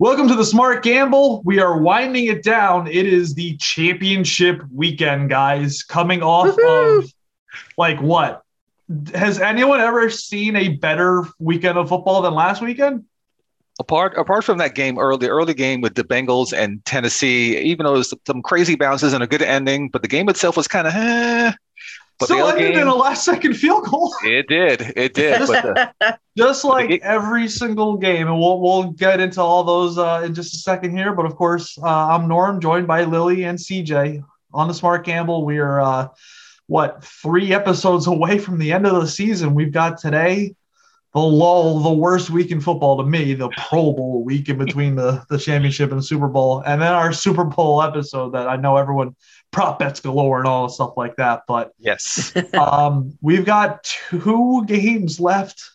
Welcome to the Smart Gamble. We are winding it down. It is the championship weekend, guys, coming off Woohoo! of like what? Has anyone ever seen a better weekend of football than last weekend? Apart apart from that game early, early game with the Bengals and Tennessee, even though it was some crazy bounces and a good ending, but the game itself was kind of eh. But other ended game, in a last second field goal. it did, it did. The, Just like every single game. And we'll, we'll get into all those uh, in just a second here. But of course, uh, I'm Norm, joined by Lily and CJ on the Smart Gamble. We are, uh, what, three episodes away from the end of the season. We've got today the lull, the worst week in football to me, the Pro Bowl week in between the, the championship and the Super Bowl. And then our Super Bowl episode that I know everyone prop bets galore and all the stuff like that. But yes, um, we've got two games left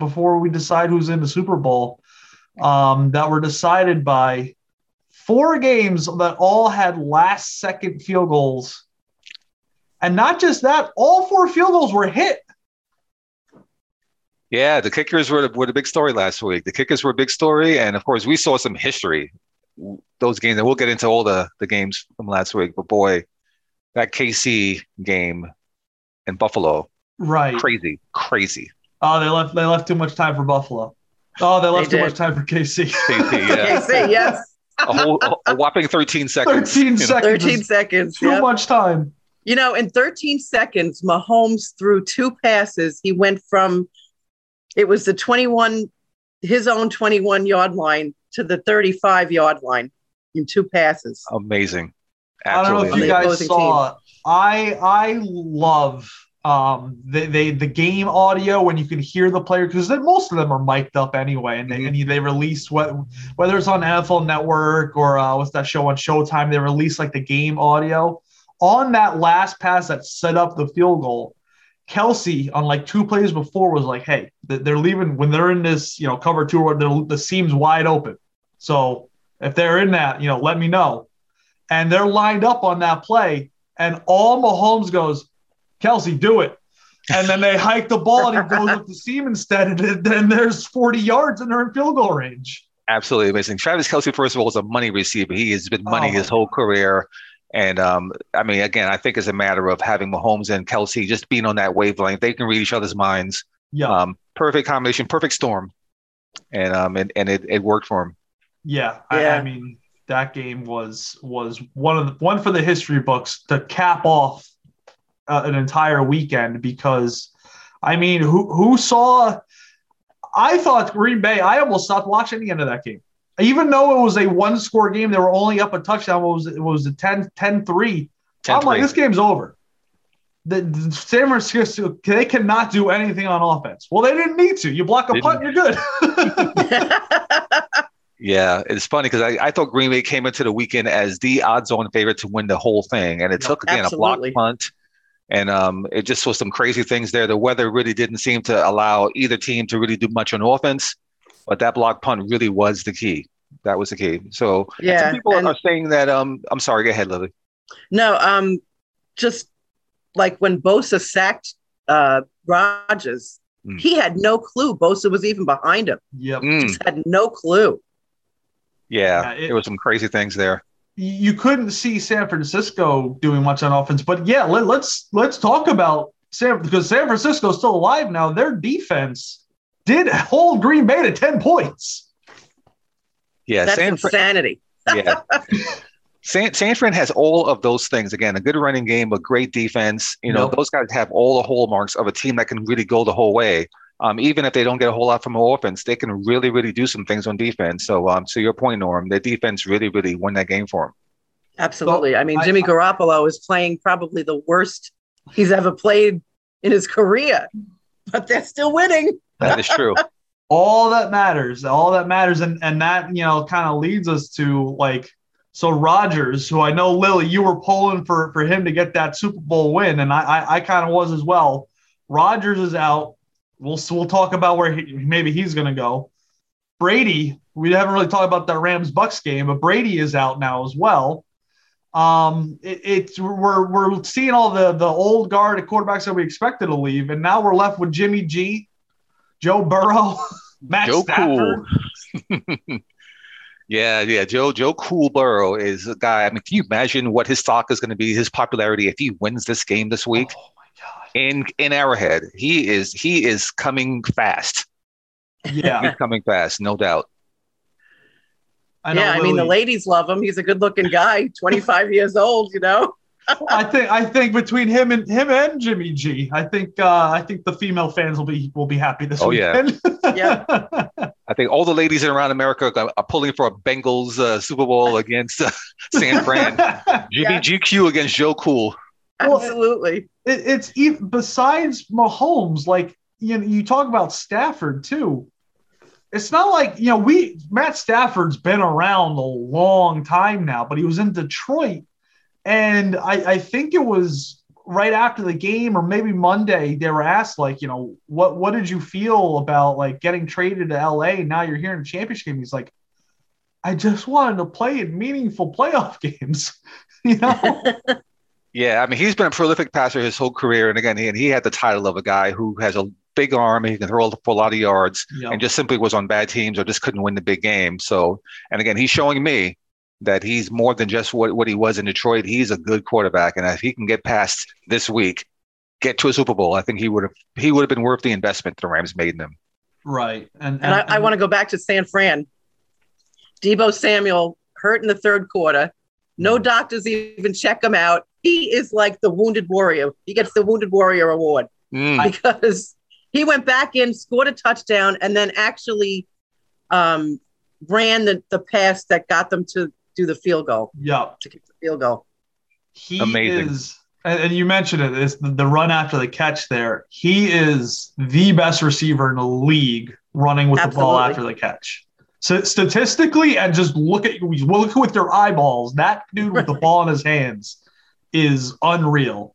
before we decide who's in the Super Bowl um, that were decided by four games that all had last second field goals. And not just that, all four field goals were hit. Yeah, the kickers were the, were the big story last week. The kickers were a big story, and of course, we saw some history. Those games, and we'll get into all the the games from last week. But boy, that KC game in Buffalo, Right. crazy, crazy. Oh, they left they left too much time for Buffalo. Oh, they left They too much time for KC. KC, yeah. KC, yes. a whole a whopping 13 seconds. 13 you know. seconds. 13 seconds. Too yep. much time. You know, in 13 seconds, Mahomes threw two passes. He went from it was the 21, his own 21 yard line to the 35 yard line in two passes. Amazing. I don't know if you guys opposing saw. I I love um the, they the game audio when you can hear the player because most of them are mic'd up anyway, and they Mhm. and they release what whether it's on NFL Network or uh, what's that show on Showtime, they release like the game audio on that last pass that set up the field goal. Kelce on like two plays before was like, "Hey, th- they're leaving when they're in this you know cover two or the seam's wide open, so if they're in that, you know, let me know." and they're lined up on that play, and all Mahomes goes, Kelce, do it. And then they hike the ball and he goes up the seam instead, and then there's 40 yards and they're in field goal range. Absolutely amazing. Travis Kelce, first of all, is a money receiver. He has been money Oh. his whole career. And um, I mean, again, I think it's a matter of having Mahomes and Kelce just being on that wavelength. They can read each other's minds. Yeah, Um, perfect combination, perfect storm. And um, and, and it, it worked for him. yeah. I, Yeah. I mean, that game was was one of the one for the history books to cap off uh, an entire weekend because, I mean, who who saw? I thought Green Bay. I almost stopped watching the end of that game. Even though it was a one score game, they were only up a touchdown. What was it? It was a 10 10 3. I'm like, this game's over. The, the San Francisco, they cannot do anything on offense. Well, they didn't need to. You block a punt, you're good. Yeah, it's funny because I, I thought Green Bay came into the weekend as the odds-on favorite to win the whole thing, and it Yep, took again absolutely. a block punt, and um, it just was some crazy things there. The weather really didn't seem to allow either team to really do much on offense, but that block punt really was the key. That was the key. So Yeah, some people and- are saying that. Um, I'm sorry. Go ahead, Lily. no, um, just like when Bosa sacked uh Rodgers, Mm. he had no clue Bosa was even behind him. yep. Mm, Just had no clue. yeah, Yeah, it- there was some crazy things there. you couldn't see San Francisco doing much on offense, but yeah, let, let's let's talk about San because San Francisco's still alive now. Their defense did hold Green Bay to ten points. Yeah, That's San Fran- insanity. yeah. San, San Fran has all of those things. Again, a good running game, a great defense. You know, Yep. those guys have all the hallmarks of a team that can really go the whole way. Um, even if they don't get a whole lot from offense, they can really, really do some things on defense. So, um, to your point, Norm, their defense really, really won that game for them. Absolutely. I mean, I- Jimmy Garoppolo is playing probably the worst he's ever played in his career, but they're still winning. That is true. all that matters all that matters and and that you know kind of leads us to like so Rodgers, who I know Lily, you were pulling for for him to get that Super Bowl win, and I I, I kind of was as well. Rodgers is out. We'll we'll talk about where he, maybe he's going to go. Brady, we haven't really talked about that Rams Bucks game, but Brady is out now as well. Um, it, it's we're we're seeing all the the old guard at quarterbacks that we expected to leave, and now we're left with Jimmy G, Joe Burrow, Matt Joe Stafford. Cool. Yeah, yeah. Joe Joe Coolborough is a guy. I mean, can you imagine what his stock is going to be? His popularity if he wins this game this week Oh my god. in in Arrowhead. He is he is coming fast. Yeah. He's coming fast, no doubt. I yeah, I mean the ladies love him. He's a good-looking guy, 25 years old. You know. I think I think between him and him and Jimmy G, I think uh, I think the female fans will be will be happy this Oh, yeah. weekend. Yeah. I think all the ladies around America are, are pulling for a Bengals uh, Super Bowl against uh, San Fran. Jimmy Yeah. GQ against Joe Cool. Well, Absolutely. it, it's even besides Mahomes, like you know, you talk about Stafford too. It's not like you know we Matt Stafford's been around a long time now, but he was in Detroit, and I, I think it was right after the game or maybe Monday they were asked like you know what what did you feel about like getting traded to LA? Now you're here in the championship game. He's like, I just wanted to play in meaningful playoff games, you know. Yeah, I mean he's been a prolific passer his whole career, and again, he and he had the title of a guy who has a big arm, he can throw for a lot of yards, know? and just simply was on bad teams or just couldn't win the big game. So, and again, he's showing me that he's more than just what, what he was in Detroit. He's a good quarterback, and if he can get past this week, get to a Super Bowl, I think he would have he would have been worth the investment the Rams made in him. right, and And I, I want to go back to San Fran. Deebo Samuel hurt in the third quarter. No doctors even check him out. He is like the wounded warrior. He gets the wounded warrior award Mm. because he went back in, scored a touchdown, and then actually um, ran the, the pass that got them to do the field goal, yeah. to kick the field goal. He Amazing. is, and, and you mentioned it, is the, the run after the catch there. He is the best receiver in the league running with the ball after the catch. So statistically, and just look at you look with your eyeballs, that dude with the ball in his hands is unreal.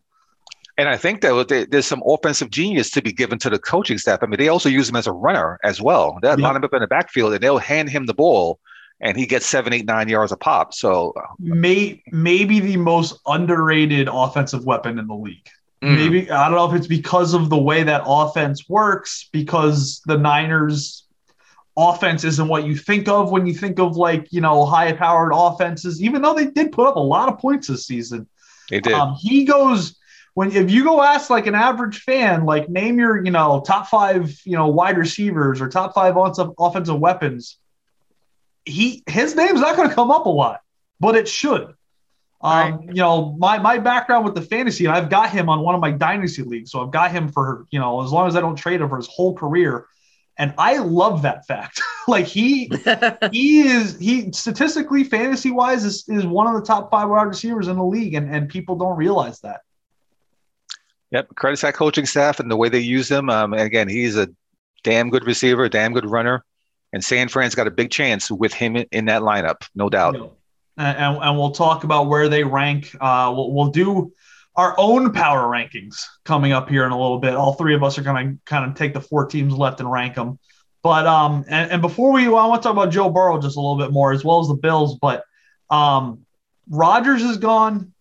And I think that there- there's some offensive genius to be given to the coaching staff. I mean, they also use him as a runner as well. They will Yeah. line him up in the backfield and they'll hand him the ball, and he gets seven, eight, nine yards a pop. So May, maybe the most underrated offensive weapon in the league. mm, Maybe I don't know if it's because of the way that offense works, because the Niners offense isn't what you think of when you think of like, you know, high powered offenses, even though they did put up a lot of points this season. they did. Um, he goes when if you go ask like an average fan, like name your, you know, top five, you know, wide receivers or top five offensive offensive weapons, he his name's not going to come up a lot, but it should. Um, you know, my my background with the fantasy, and I've got him on one of my dynasty leagues, so I've got him for you know as long as I don't trade him for his whole career, and I love that fact. like he he is he statistically fantasy wise is, is one of the top five wide receivers in the league, and and people don't realize that. Yep, credits that coaching staff and the way they use him. Um, and again, he's a damn good receiver, damn good runner, and San Fran's got a big chance with him in, in that lineup, no doubt. And, and, and we'll talk about where they rank. Uh, we'll, we'll do our own power rankings coming up here in a little bit. All three of us are going to kind of take the four teams left and rank them. But um, and, and before we, well, I want to talk about Joe Burrow just a little bit more, as well as the Bills. But um, Rodgers is gone,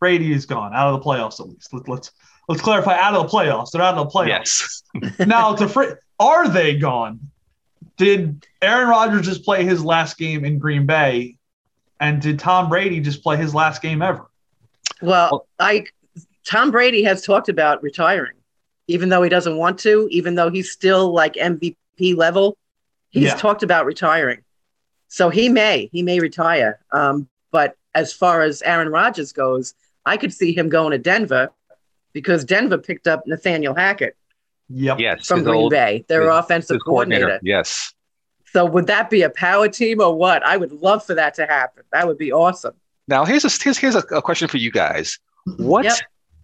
Brady is gone out of the playoffs at least. Let, let's let's clarify out of the playoffs. They're out of the playoffs. Yes. now to fr- are they gone? Did Aaron Rodgers just play his last game in Green Bay, and did Tom Brady just play his last game ever? Well, I Tom Brady has talked about retiring, even though he doesn't want to, even though he's still like MVP level. He's Yeah. talked about retiring, so he may he may retire. Um, but as far as Aaron Rodgers goes, I could see him going to Denver because Denver picked up Nathaniel Hackett Yep. Yes. from his Green old- Bay, their his- offensive his coordinator. Yes. So would that be a power team or what? I would love for that to happen. That would be awesome. Now here's a here's, here's a, a question for you guys. What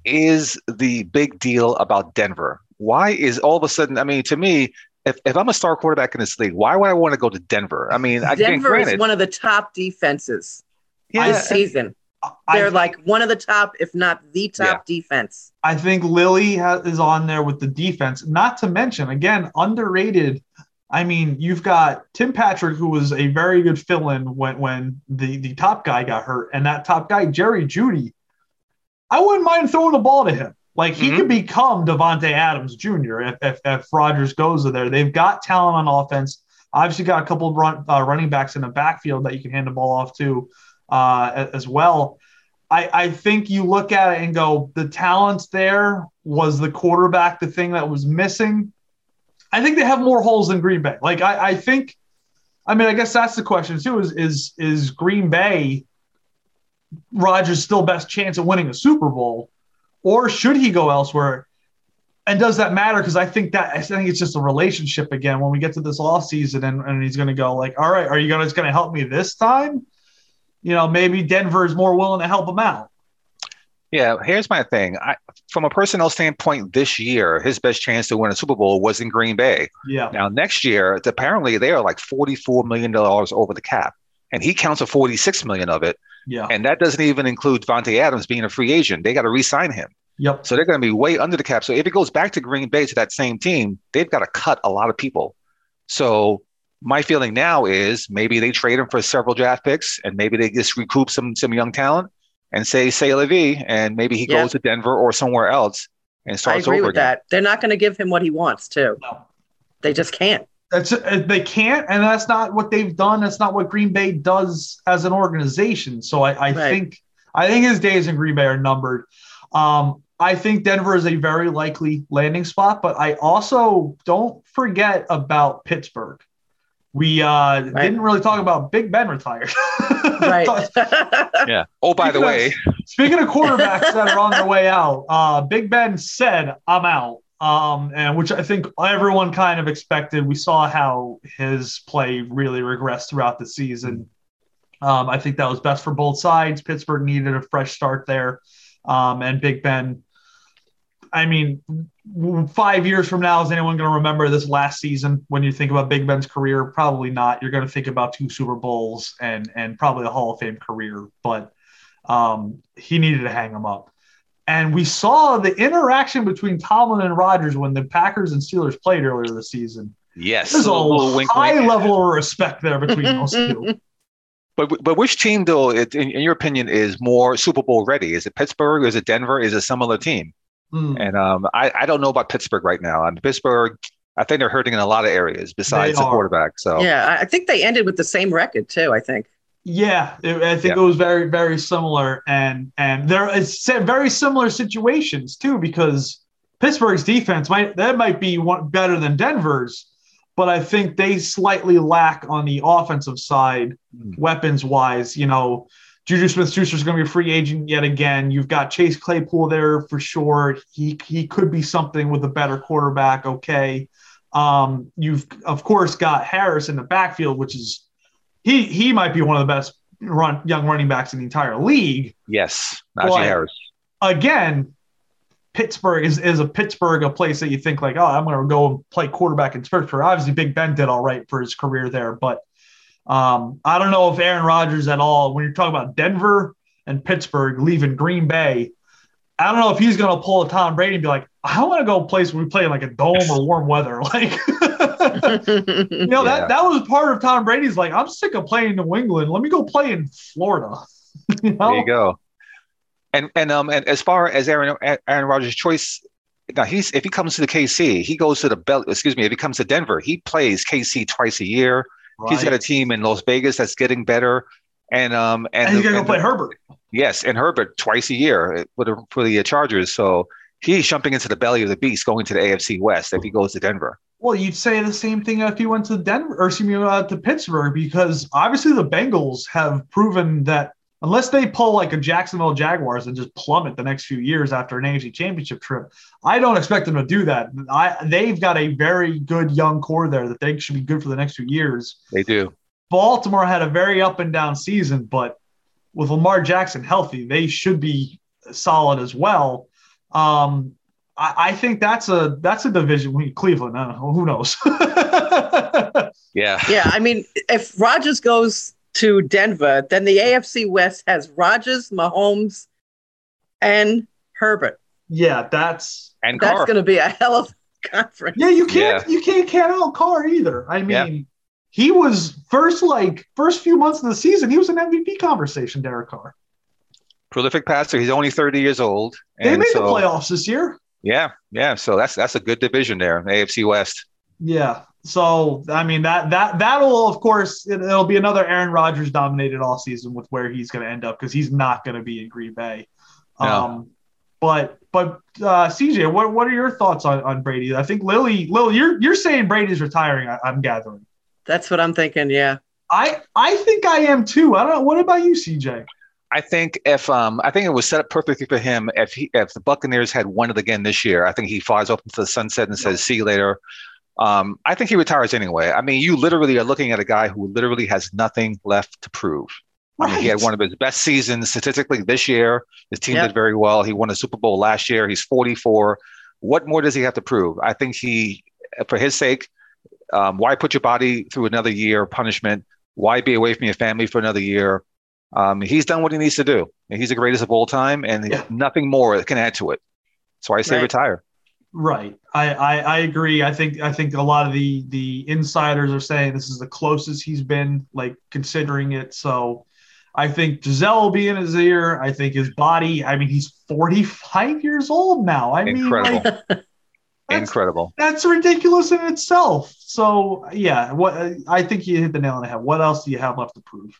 is Yep. the big deal about Denver? Why is all of a sudden? I mean, to me, if, if I'm a star quarterback in this league, why would I want to go to Denver? I mean, again, Denver is granted, one of the top defenses yeah, this season. They're like one of the top, if not the top defense. I think Lilly is on there with the defense. Not to mention, again, underrated. I mean, you've got Tim Patrick, who was a very good fill-in when when the the top guy got hurt, and that top guy Jerry Jeudy. I wouldn't mind throwing the ball to him. Like he Mhm. could become Davante Adams Jr. if if, if Rodgers goes there. They've got talent on offense. Obviously, got a couple of run, uh, running backs in the backfield that you can hand the ball off to uh, as well. I, I think you look at it and go, the talent there was the quarterback the thing that was missing. I think they have more holes than Green Bay. Like I, I think, I mean, I guess that's the question too. Is is is Green Bay Rodgers still best chance of winning a Super Bowl, or should he go elsewhere? And does that matter? Because I think that I think it's just a relationship again when we get to this off season and, and he's going to go like, all right, are you guys going to help me this time? You know, maybe Denver is more willing to help him out. Yeah, here's my thing. I, from a personnel standpoint, this year his best chance to win a Super Bowl was in Green Bay. Yeah. Now next year, apparently they are like forty-four million dollars over the cap, and he counts a forty-six million of it. Yeah. And that doesn't even include Davante Adams being a free agent. They got to re-sign him. Yep. So they're going to be way under the cap. So if it goes back to Green Bay to that same team, they've got to cut a lot of people. So my feeling now is maybe they trade him for several draft picks and maybe they just recoup some some young talent and say say Levy and maybe he Yeah. goes to Denver or somewhere else and starts I agree over with again. that. They're not going to give him what he wants to. No. They just can't. That's uh, they can't, and that's not what they've done. That's not what Green Bay does as an organization. So I, I Right. think I think his days in Green Bay are numbered. Um, I think Denver is a very likely landing spot, but I also don't forget about Pittsburgh. We uh, didn't really talk about Big Ben retired. Right. Yeah. Oh, by the way, of- Speaking of quarterbacks that are on their way out, uh, Big Ben said, "I'm out," um, and which I think everyone kind of expected. We saw how his play really regressed throughout the season. Um, I think that was best for both sides. Pittsburgh needed a fresh start there, um, and Big Ben. I mean, five years from now, is anyone going to remember this last season when you think about Big Ben's career? Probably not. You're going to think about two Super Bowls and and probably a Hall of Fame career, but um, he needed to hang him up. And we saw the interaction between Tomlin and Rodgers when the Packers and Steelers played earlier this season. yes. There's a little high wink. level of respect there between those two. But but which team though, in, in your opinion, is more Super Bowl ready? Is it Pittsburgh? Is it Denver? Is it some other team? Hmm. And um, I, I don't know about Pittsburgh right now. And Pittsburgh, I think they're hurting in a lot of areas besides the quarterback. So yeah, I- I think they ended with the same record too. I think. Yeah, it, I think Yeah. it was very, very similar, and and there is se- very similar situations too because Pittsburgh's defense might that might be one better than Denver's, but I think they slightly lack on the offensive side, Hmm. weapons wise. You know, Juju Smith-Schuster is going to be a free agent yet again. You've got Chase Claypool there for sure. He he could be something with a better quarterback. Okay, um, you've of course got Harris in the backfield, which is he he might be one of the best run young running backs in the entire league. yes, Najee. Harris. Again, Pittsburgh is is a Pittsburgh a place that you think like, oh, I'm going to go and play quarterback in Pittsburgh. Obviously, Big Ben did all right for his career there, but um, I don't know if Aaron Rodgers at all. When you're talking about Denver and Pittsburgh leaving Green Bay, I don't know if he's going to pull a Tom Brady and be like, I want to go a place where we play in like a dome or warm weather, like. You know, Yeah. that, that was part of Tom Brady's like, I'm sick of playing in New England. Let me go play in Florida. you know? There you go. And and um and as far as Aaron Aaron Rodgers' choice, now he's if he comes to the KC, he goes to the belt. Excuse me, if he comes to Denver, he plays KC twice a year. He's got a team in Las Vegas that's getting better, and um and, and he's going to and go play the- Herbert. Yes, and Herbert twice a year for the for the Chargers. So he's jumping into the belly of the beast, going to the AFC West if he goes to Denver. Well, you'd say the same thing if he went to Denver or excuse me, uh, to Pittsburgh because obviously the Bengals have proven that unless they pull like a Jacksonville Jaguars and just plummet the next few years after an AFC Championship trip, I don't expect them to do that. I they've got a very good young core there that they should be good for the next few years. They do. Baltimore had a very up and down season, but with Lamar Jackson healthy, they should be solid as well. Um, I, I think that's a that's a division. We Cleveland, I know, who knows? Yeah. yeah, I mean, if Rodgers goes to Denver, then the AFC West has Rodgers, Mahomes, and Herbert. yeah, that's And That's going to be a hell of a conference. yeah. You can't you can't count out Carr either. I mean, Yeah. he was first like first few months of the season, he was an MVP conversation. Derek Carr. prolific passer. He's only 30 years old. They And made so, the playoffs this year. Yeah, yeah. So that's that's a good division there, AFC West. Yeah. So I mean that that that'll of course it, will be another Aaron Rodgers dominated all season with where he's going to end up because he's not going to be in Green Bay. No. Um, but but uh, CJ, what what are your thoughts on, on Brady? I think Lily Lily, you're you're saying Brady's retiring. I, I'm gathering. That's what I'm thinking. Yeah. I I think I am too. I don't know. What about you, CJ? I think if um I think it was set up perfectly for him if he if the Buccaneers had won it again this year, I think he flies off into the sunset and says, "See you later." Um, I think he retires anyway. I mean, you literally are looking at a guy who literally has nothing left to prove. Right. I mean, he had one of his best seasons statistically this year. His team yep. did very well. He won a Super Bowl last year. He's 44. What more does he have to prove? I think he, for his sake, um, why put your body through another year of punishment? Why be away from your family for another year? Um, he's done what he needs to do. He's the greatest of all time, and yeah. nothing more can add to it. So I say right. retire. Right. I, I, I agree. I think I think a lot of the the insiders are saying this is the closest he's been, like considering it. So I think Gisele will be in his ear. I think his body. I mean, he's 45 years old now. I Incredible. mean, like, that's, Incredible. That's ridiculous in itself. So yeah, what I think you hit the nail on the head. What else do you have left to prove?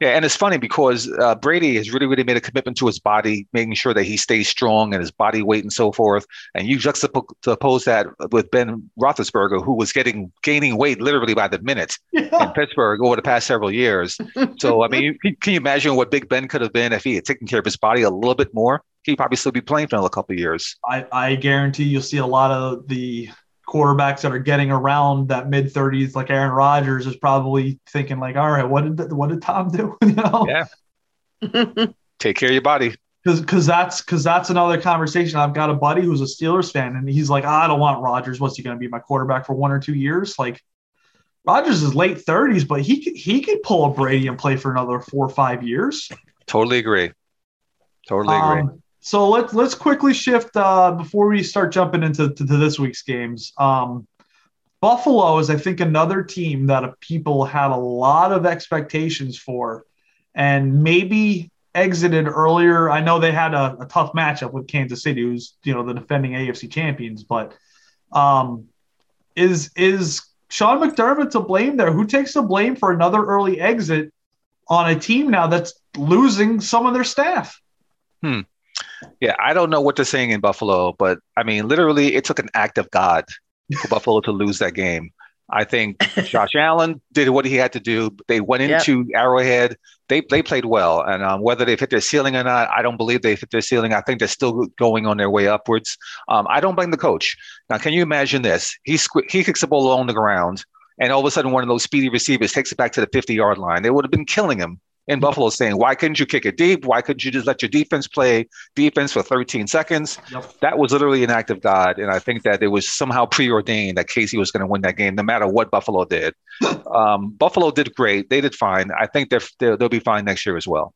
Yeah, and it's funny because uh, Brady has really, really made a commitment to his body, making sure that he stays strong and his body weight and so forth. And you juxtapose that with Ben Roethlisberger, who was getting gaining weight literally by the minute yeah. in Pittsburgh over the past several years. so, I mean, can you imagine what Big Ben could have been if he had taken care of his body a little bit more? He'd probably still be playing for another couple of years. I, I guarantee you'll see a lot of the quarterbacks that are getting around that mid 30s, like Aaron Rodgers, is probably thinking like, all right, what did what did Tom do? you know? Yeah. Take care of your body. Because because that's because that's another conversation. I've got a buddy who's a Steelers fan, and he's like, I don't want Rodgers. What's he going to be my quarterback for one or two years? Like Rodgers is late 30s, but he could, he could pull a Brady and play for another four or five years. Totally agree. Totally agree. Um, so let's let's quickly shift uh, before we start jumping into to, to this week's games. Um, Buffalo is, I think, another team that people had a lot of expectations for, and maybe exited earlier. I know they had a, a tough matchup with Kansas City, who's you know the defending AFC champions, but um, is is Sean McDermott to blame there? Who takes the blame for another early exit on a team now that's losing some of their staff? Hmm. Yeah, I don't know what they're saying in Buffalo, but I mean, literally, it took an act of God for Buffalo to lose that game. I think Josh Allen did what he had to do. They went into yep. Arrowhead. They they played well, and um, whether they've hit their ceiling or not, I don't believe they've hit their ceiling. I think they're still going on their way upwards. Um, I don't blame the coach. Now, can you imagine this? He squ- he kicks the ball on the ground, and all of a sudden, one of those speedy receivers takes it back to the 50 yard line. They would have been killing him in Buffalo saying, why couldn't you kick it deep? Why couldn't you just let your defense play defense for 13 seconds? Yep. That was literally an act of God. And I think that it was somehow preordained that KC was going to win that game, no matter what Buffalo did. um, Buffalo did great. They did fine. I think they're, they're, they'll be fine next year as well.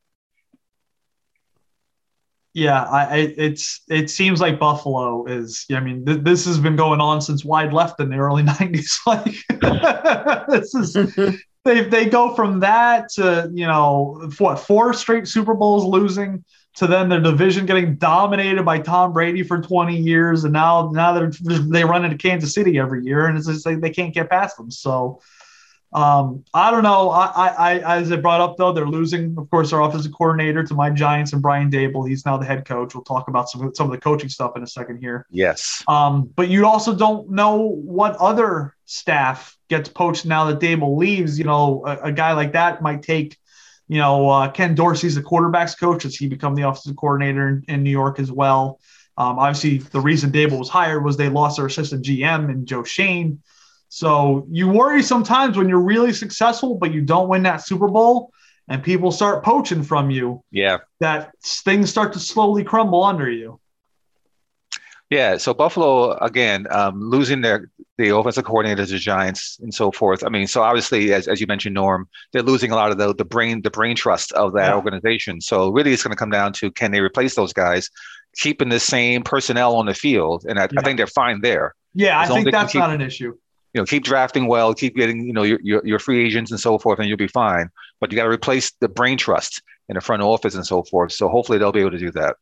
Yeah, I, it's it seems like Buffalo is. I mean, th- this has been going on since Wide left in the early '90s. Like this is they they go from that to you know what four straight Super Bowls losing to then their division getting dominated by Tom Brady for 20 years, and now now they're they run into Kansas City every year, and it's just like they can't get past them. So um, I don't know. I, I, as I brought up though, they're losing, of course, their offensive coordinator to my Giants and Brian Daboll. He's now the head coach. We'll talk about some some of the coaching stuff in a second here. Yes. Um, but you also don't know what other staff gets poached now that Daboll leaves. You know, a, a guy like that might take. You know, uh, Ken Dorsey's the quarterbacks coach as he become the offensive coordinator in, in New York as well. Um, obviously, the reason Dable was hired was they lost their assistant GM and Joe Schoen. So you worry sometimes when you're really successful, but you don't win that Super Bowl and people start poaching from you. Yeah. That things start to slowly crumble under you. Yeah. So Buffalo, again, um, losing their the offensive coordinator to the Giants and so forth. I mean, so obviously, as, as you mentioned, Norm, they're losing a lot of the, the brain the brain trust of that yeah. organization. So really, it's going to come down to can they replace those guys, keeping the same personnel on the field, and I, yeah. I think they're fine there. Yeah, as I think that's keep, not an issue you know, keep drafting well, keep getting, you know, your, your, your free agents and so forth, and you'll be fine. But you got to replace the brain trust in the front office and so forth. So hopefully they'll be able to do that.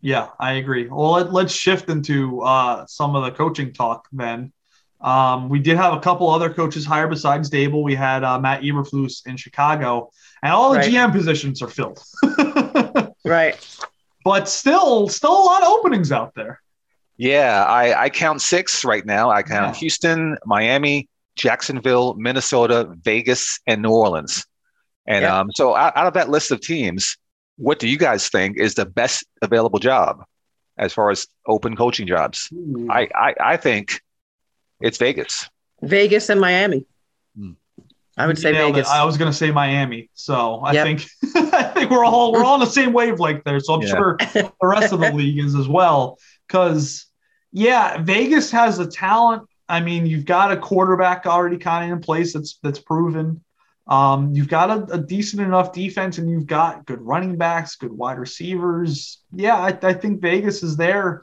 Yeah, I agree. Well, let, us shift into uh, some of the coaching talk then. Um, we did have a couple other coaches hired besides Daboll. We had uh, Matt Eberflus in Chicago, and all the Right. GM positions are filled. Right. but still, still a lot of openings out there. Yeah, I, I count six right now. I count Yeah. Houston, Miami, Jacksonville, Minnesota, Vegas, and New Orleans. And Yeah. um, so out, out of that list of teams, what do you guys think is the best available job as far as open coaching jobs? I, I, I think it's Vegas. Vegas and Miami. Hmm. I would say Nailed it. Vegas. I was going to say Miami. So I Yep. think I think we're all we're all on the same wavelength there. So I'm Yeah. sure the rest of the league is as well. Because yeah, Vegas has the talent. I mean, you've got a quarterback already kind of in place that's that's proven. Um, you've got a, a decent enough defense, and you've got good running backs, good wide receivers. Yeah, I, I think Vegas is there.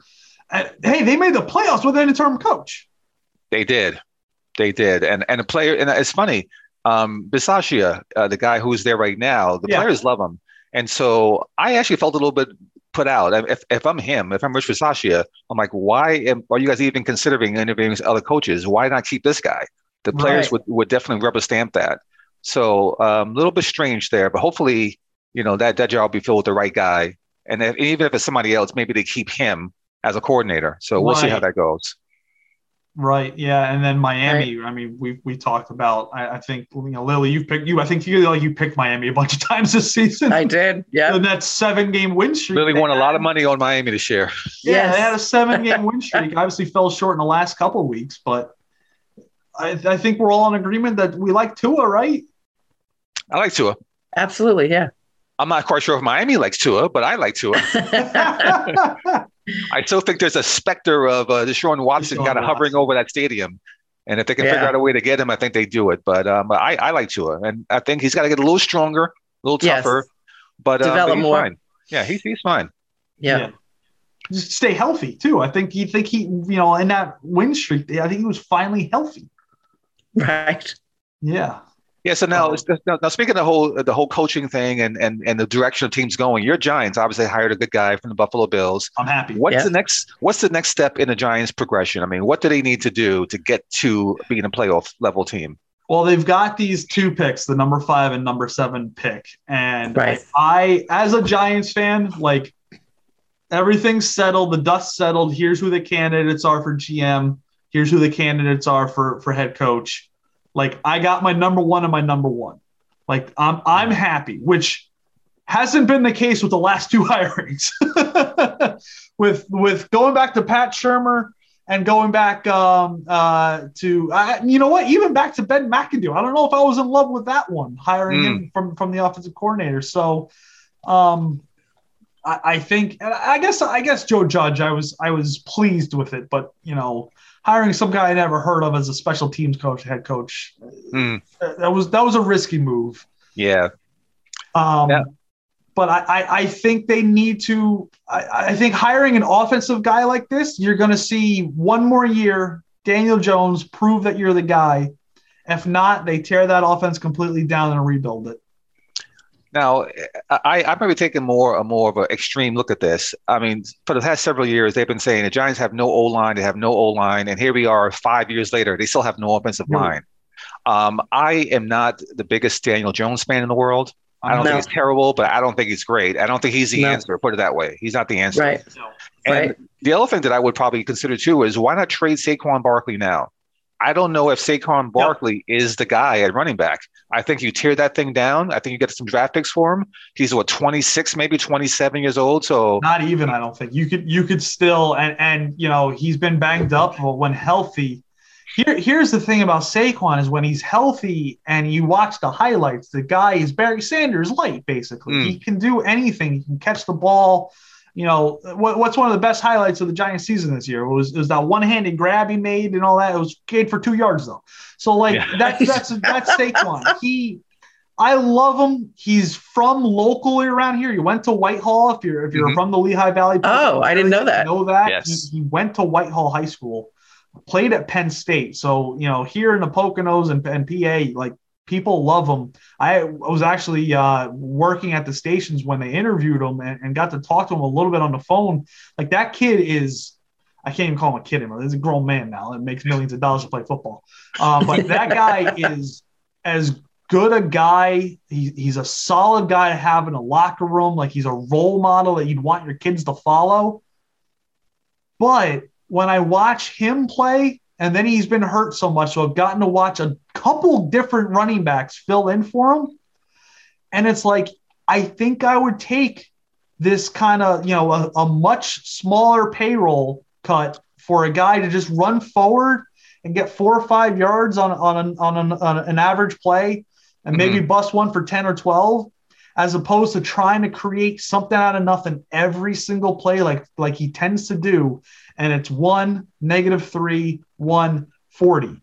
Uh, hey, they made the playoffs with an interim coach. They did. They did. And and a player, and it's funny, um, Bisaccia, uh, the guy who's there right now, the Yeah. players love him. And so I actually felt a little bit put out. If, if I'm him, if I'm Rich Bisaccia, I'm like, why am, are you guys even considering interviewing other coaches? Why not keep this guy? The players Right. would, would definitely rubber stamp that. So um, a little bit strange there, but hopefully, you know, that, that job will be filled with the right guy. And if, even if it's somebody else, maybe they keep him as a coordinator. So we'll see how that goes. Right. Yeah. And then Miami. I mean, we we talked about. I, I think you know, Lily, you've picked you. I think you like you picked Miami a bunch of times this season. I did. Yeah. And that seven game win streak. Really they won a lot of money on Miami this year. Yeah, Yes. they had a seven game win streak. Obviously, fell short in the last couple of weeks, but I, I think we're all in agreement that we like Tua, right? I like Tua. Absolutely. Yeah. I'm not quite sure if Miami likes Tua, but I like Tua. I still think there's a specter of uh, Deshaun Watson kind of hovering over that stadium. And if they can Yeah. figure out a way to get him, I think they do it. But um, I, I like Tua, and I think he's got to get a little stronger, a little Yes. tougher. But, uh, but he's more. fine. Yeah, he's he's fine. Yeah. Just stay healthy too. I think you think he, you know, in that win streak, I think he was finally healthy. Right. Yeah. Yeah. So now, Um, it's- now, now speaking of the whole the whole coaching thing and and and the direction of teams going, your Giants obviously hired a good guy from the Buffalo Bills. I'm happy. What's Yeah. the next? What's the next step in the Giants' progression? I mean, what do they need to do to get to being a playoff level team? Well, they've got these two picks, the number five and number seven pick. And Right. I, as a Giants fan, like everything's settled, the dust settled. Here's who the candidates are for GM. Here's who the candidates are for for head coach. Like I got my number one and my number one. Like I'm I'm happy, which hasn't been the case with the last two hirings. with with going back to Pat Shurmur and going back um, uh, to uh, you know what, even back to Ben McAdoo. I don't know if I was in love with that one, hiring him from from the offensive coordinator. So, um, I, I think, I guess I guess Joe Judge, I was I was pleased with it, but you know, hiring some guy I never heard of as a special teams coach, head coach, uh, that was that was a risky move. Yeah, Um, Yeah. But I, I, I think they need to. I, I think hiring an offensive guy like this, you're going to see one more year, Daniel Jones prove that you're the guy. If not, they tear that offense completely down and rebuild it. Now, I, I might be taking more a more of an extreme look at this. I mean, for the past several years, they've been saying the Giants have no O line, they have no O line, and here we are five years later, they still have no offensive Yeah. line. Um, I am not the biggest Daniel Jones fan in the world. I don't No. think he's terrible, but I don't think he's great. I don't think he's the No. answer. Put it that way. He's not the answer. Right. And Right. the other thing that I would probably consider too is why not trade Saquon Barkley now? I don't know if Saquon Barkley is the guy at running back. I think you tear that thing down. I think you get some draft picks for him. He's what 26, maybe 27 years old. So Not even, I don't think you could. You could still, and and you know he's been banged up, but when healthy, here here's the thing about Saquon is when he's healthy and you watch the highlights, the guy is Barry Sanders light. Basically, Mm. he can do anything. He can catch the ball. You know what, what's one of the best highlights of the Giants season this year? It was it was that one handed grab he made and all that. It was gained for two yards though. So like Yeah. that's that's that's Saquon. He I love him. He's from locally around here. He went to Whitehall. If you're if you're Mhm. from the Lehigh Valley, Oh, I didn't know that. Know that Yes. he, he went to Whitehall High School, played at Penn State. So you know here in the Poconos and, and PA, like people love him. I was actually uh, working at the stations when they interviewed him and, and got to talk to him a little bit on the phone. Like that kid is. I can't even call him a kid anymore. He's a grown man now and makes millions of dollars to play football. Um, but that guy is as good a guy. He, he's a solid guy to have in a locker room. Like he's a role model that you'd want your kids to follow. But when I watch him play, and then he's been hurt so much, so I've gotten to watch a couple different running backs fill in for him. And it's like, I think I would take this kind of, you know, a, a much smaller payroll cut for a guy to just run forward and get four or five yards on, on, an, on, an, on an average play and maybe mm-hmm. bust one for 10 or 12 as opposed to trying to create something out of nothing every single play like like he tends to do and it's one negative three one 40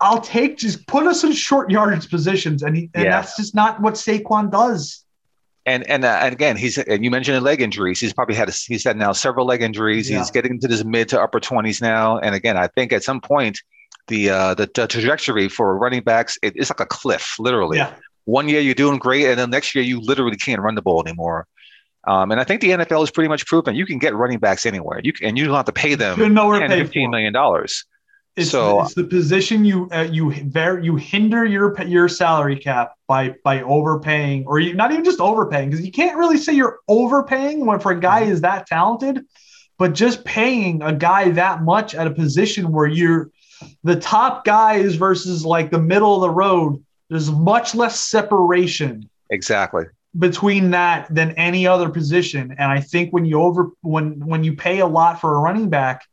i'll take just put us in short yardage positions and, he, and yeah. that's just not what Saquon does and and, uh, and again, he's and you mentioned leg injuries. He's probably had a, he's had now several leg injuries. Yeah. He's getting into his mid to upper twenties now. And again, I think at some point the uh, the, the trajectory for running backs it, it's like a cliff, literally. Yeah. One year you're doing great, and then next year you literally can't run the ball anymore. Um, and I think the NFL is pretty much proven you can get running backs anywhere. You can, and you don't have to pay them $10, $15 million. It's, so it's the position you uh, you very you hinder your your salary cap by by overpaying or you not even just overpaying because you can't really say you're overpaying when for a guy is that talented, but just paying a guy that much at a position where you're the top guys versus like the middle of the road. There's much less separation. Exactly between that than any other position. And I think when you over when when you pay a lot for a running back,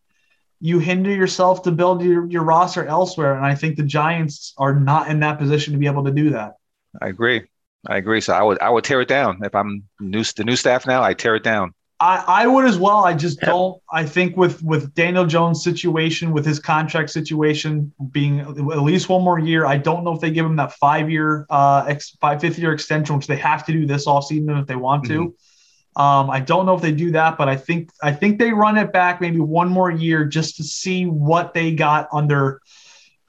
you hinder yourself to build your, your roster elsewhere. And I think the Giants are not in that position to be able to do that. I agree. I agree. So I would I would tear it down. If I'm new the new staff now, I tear it down. I, I would as well. I just don't. I think with with Daniel Jones' situation, with his contract situation being at least one more year, I don't know if they give him that five year, uh, ex, five fifth year extension, which they have to do this off season if they want to. Mm-hmm. Um, I don't know if they do that, but I think I think they run it back maybe one more year just to see what they got under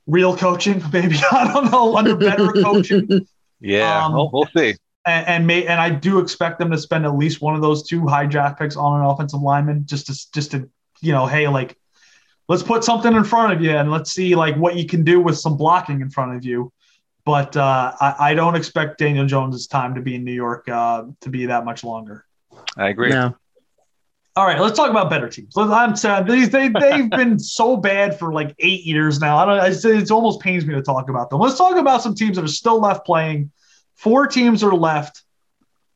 real coaching. Maybe I don't know under better coaching. Yeah, um, we'll, we'll, see. And, and may and I do expect them to spend at least one of those two high draft picks on an offensive lineman just to just to you know, hey, like let's put something in front of you and let's see like what you can do with some blocking in front of you. But uh, I, I, don't expect Daniel Jones's time to be in New York uh, to be that much longer. I agree. No. All right, let's talk about better teams. I'm sad these they they've been so bad for like eight years now. I don't. It almost pains me to talk about them. Let's talk about some teams that are still left playing. Four teams are left.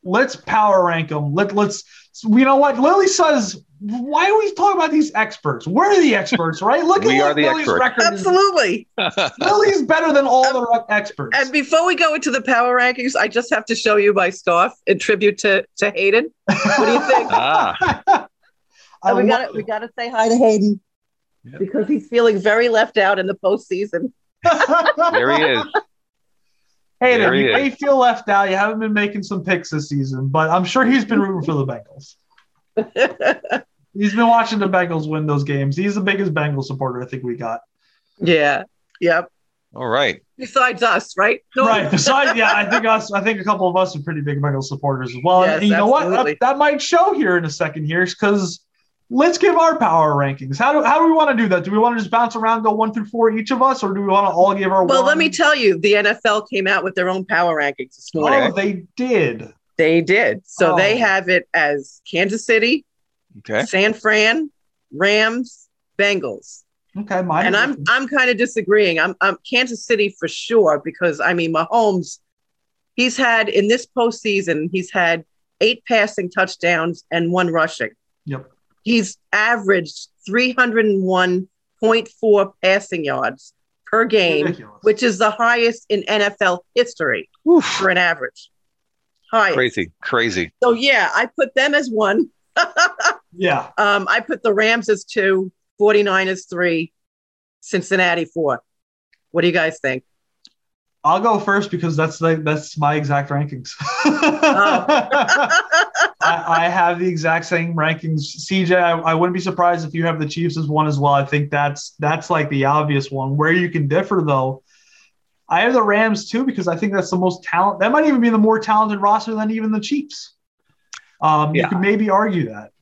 Let's power rank them. Let let's. You know what? Lily says why are we talking about these experts? We're the experts, right? Look we at are the Lily's experts. record. Absolutely. Lily's better than all um, the experts. And before we go into the power rankings, I just have to show you my scarf in tribute to, to Hayden. What do you think? ah. we got we got to say hi to Hayden yep. because he's feeling very left out in the postseason. there he is. Hayden, you may feel left out. You haven't been making some picks this season, but I'm sure he's been rooting for the Bengals. He's been watching the Bengals win those games. He's the biggest Bengals supporter I think we got. Yeah. Yep. All right. Besides us, right? No. Right. Besides, yeah, I think us. I think a couple of us are pretty big Bengals supporters as well. Yes, and you absolutely. know what? That, that, might show here in a second here, because let's give our power rankings. How do how do we want to do that? Do we want to just bounce around, go one through four each of us, or do we want to all give our? Well, one? let me tell you, the NFL came out with their own power rankings this morning. Oh, they did. They did. So oh. they have it as Kansas City, Okay. San Fran, Rams, Bengals. Okay, mine. And I'm I'm kind of disagreeing. I'm I'm Kansas City for sure because I mean Mahomes, he's had in this postseason he's had eight passing touchdowns and one rushing. Yep. He's averaged 301.4 passing yards per game, Ridiculous. which is the highest in NFL history Oof. for an average. Highest. Crazy, crazy. So yeah, I put them as one yeah. Um, I put the Rams as two, 49 as three, Cincinnati four. What do you guys think? I'll go first because that's like that's my exact rankings. oh. I, I, have the exact same rankings. CJ, I, I, wouldn't be surprised if you have the Chiefs as one as well. I think that's that's like the obvious one. Where you can differ though, I have the Rams too because I think that's the most talent. That might even be the more talented roster than even the Chiefs. Um, yeah. You could maybe argue that.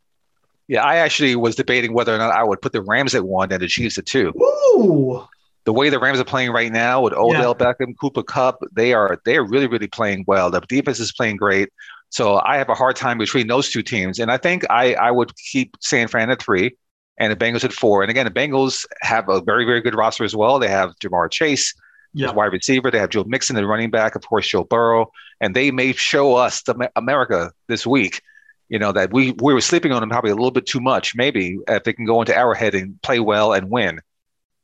Yeah, I actually was debating whether or not I would put the Rams at one and the Chiefs at two. Ooh. The way the Rams are playing right now with Odell Beckham, Cooper Kupp, they are they are really really playing well. The defense is playing great. So I have a hard time between those two teams, and I think I I would keep San Fran at three and the Bengals at four. And again, the Bengals have a very very good roster as well. They have Ja'Marr Chase, Yeah. wide receiver. They have Joe Mixon, the running back, of course, Joe Burrow, and they may show us the America this week. You know that we we were sleeping on them probably a little bit too much. Maybe if they can go into Arrowhead and play well and win.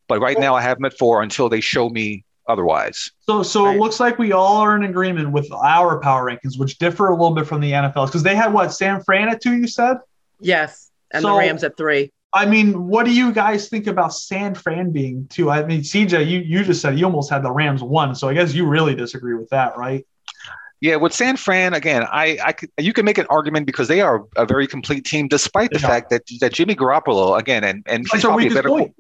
But right now, I have them at four until they show me otherwise. So, so Right. it looks like we all are in agreement with our power rankings, which differ a little bit from the NFL's because they had what San Fran at two. You said. Yes. And So- the Rams at three. I mean, what do you guys think about San Fran being two? I mean, CJ, you you just said you almost had the Rams one, so I guess you really disagree with that, right? Yeah, with San Fran again, I, I could, you can make an argument because they are a very complete team, despite the They are. fact that that Jimmy Garoppolo again and and he's our probably a better. point.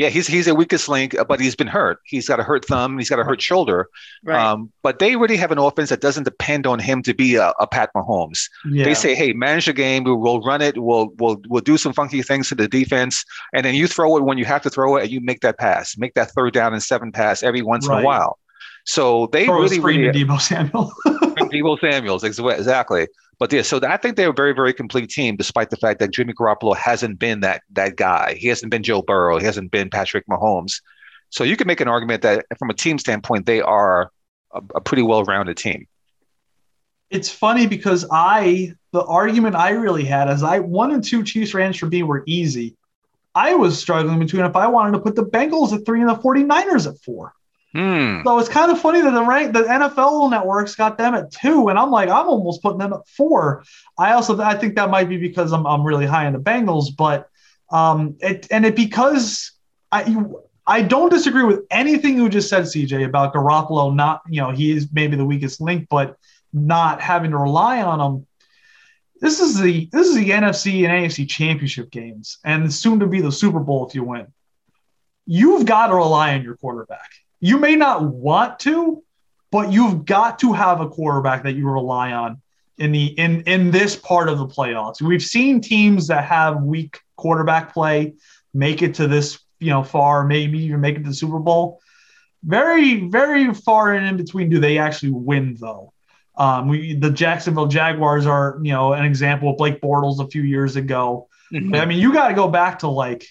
Yeah, he's he's a weakest link, but he's been hurt. He's got a hurt thumb. He's got a hurt shoulder. Right. Um, but they really have an offense that doesn't depend on him to be a, a Pat Mahomes. Yeah. They say, "Hey, manage the game. We'll, run it. We'll we'll we'll do some funky things to the defense, and then you throw it when you have to throw it, and you make that pass, make that third down and seven pass every once in a while." So they Throw really really to Deebo Samuel. Deebo Samuels, exactly. But yeah, so I think they're a very, very complete team, despite the fact that Jimmy Garoppolo hasn't been that that guy. He hasn't been Joe Burrow. He hasn't been Patrick Mahomes. So you can make an argument that from a team standpoint, they are a, a pretty well-rounded team. it's funny because I the argument I really had is I one and two Chiefs Rams for me were easy. I was struggling between if I wanted to put the Bengals at three and the 49ers at four. Hmm. So it's kind of funny that the rank the NFL networks got them at two, and I'm like, I'm almost putting them at four. I also I think that might be because I'm I'm really high in the Bengals, but um it and it because I I don't disagree with anything you just said, CJ, about Garoppolo not, you know, he is maybe the weakest link, but not having to rely on him. This is the this is the NFC and AFC championship games, and soon to be the Super Bowl if you win. You've got to rely on your quarterback. You may not want to, but you've got to have a quarterback that you rely on in the in in this part of the playoffs. We've seen teams that have weak quarterback play make it to this, you know, far, maybe even make it to the Super Bowl. Very, very far and in between do they actually win though. Um, we the Jacksonville Jaguars are, you know, an example of Blake Bortles a few years ago. I mean, you got to go back to like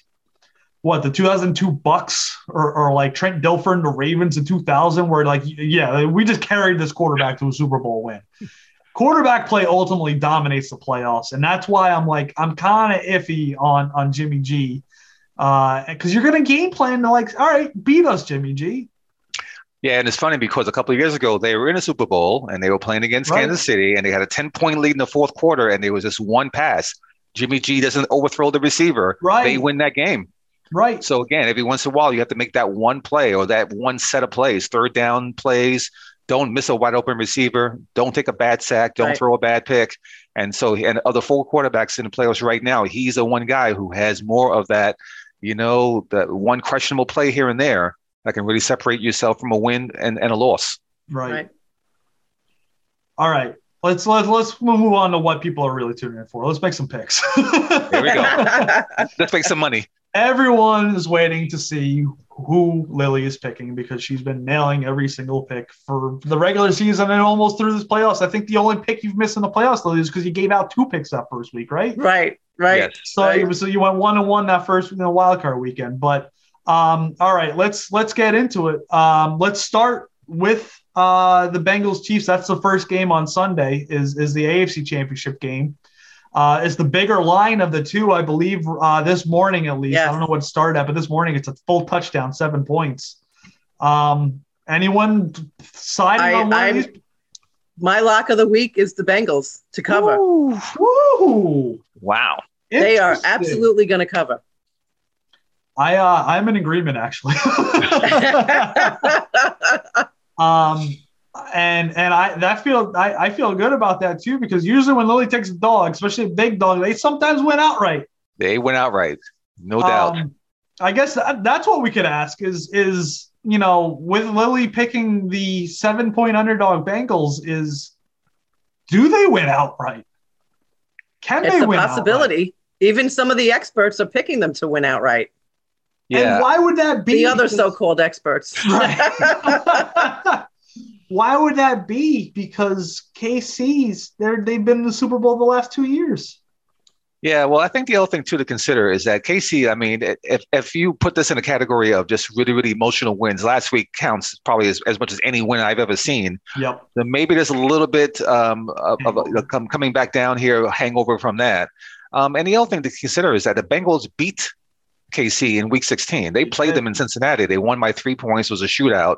what the 2002 Bucs or, or like Trent Dilfer and the Ravens in 2000, where like yeah, we just carried this quarterback to a Super Bowl win. Quarterback play ultimately dominates the playoffs, and that's why I'm like I'm kind of iffy on on Jimmy G, uh, because you're gonna game plan to like all right, beat us, Jimmy G. Yeah, and it's funny because a couple of years ago they were in a Super Bowl and they were playing against Right. Kansas City and they had a 10-point lead in the fourth quarter and there was just one pass. Jimmy G doesn't overthrow the receiver. Right. They win that game. Right. So again, every once in a while, you have to make that one play or that one set of plays, third down plays. Don't miss a wide open receiver. Don't take a bad sack. Don't Right. throw a bad pick. And so, and of the four quarterbacks in the playoffs right now, he's the one guy who has more of that, you know, that one questionable play here and there that can really separate yourself from a win and, and a loss. Right. Right. All right. Let's let's let's move on to what people are really tuning in for. Let's make some picks. There we go. Let's make some money. Everyone is waiting to see who Lily is picking because she's been nailing every single pick for the regular season and almost through this playoffs. I think the only pick you've missed in the playoffs, Lily, is because you gave out two picks that first week, right? right. Right. Yes. So, Right. so you went one and one that first in the wild card weekend. But um, all right, let's let's get into it. Um, let's start with uh, the Bengals Chiefs. That's the first game on Sunday. Is is the AFC Championship game. Uh, it's the bigger line of the two, I believe. Uh, this morning, at least, I don't know what it started at, but this morning it's a full touchdown, seven points. Um, anyone siding I- on one I'm- of these? My lock of the week is the Bengals to cover. Ooh, woo. Wow. They are absolutely going to cover. I uh, I'm in agreement actually. um, and and I that feel I, I feel good about that too because usually when Lily takes a dog, especially a big dog, they sometimes win outright. They went outright. No doubt. Um, I guess that, that's what we could ask is is you know with Lily picking the seven point underdog Bengals is do they win outright? Can it's they a win possibility. Even some of the experts are picking them to win outright. Yeah. And why would that be? The other Because- so-called experts. Right. why would that be? Because KC's they're they've been in the Super Bowl the last two years. Yeah, well, I think the other thing too to consider is that KC. I mean, if if you put this in a category of just really really emotional wins, last week counts probably as, as much as any win I've ever seen. Yep. Then maybe there's a little bit um, of, of a, coming back down here, hangover from that. Um, and the other thing to consider is that the Bengals beat KC in Week 16. They played them in Cincinnati. They won by three points. It was a shootout.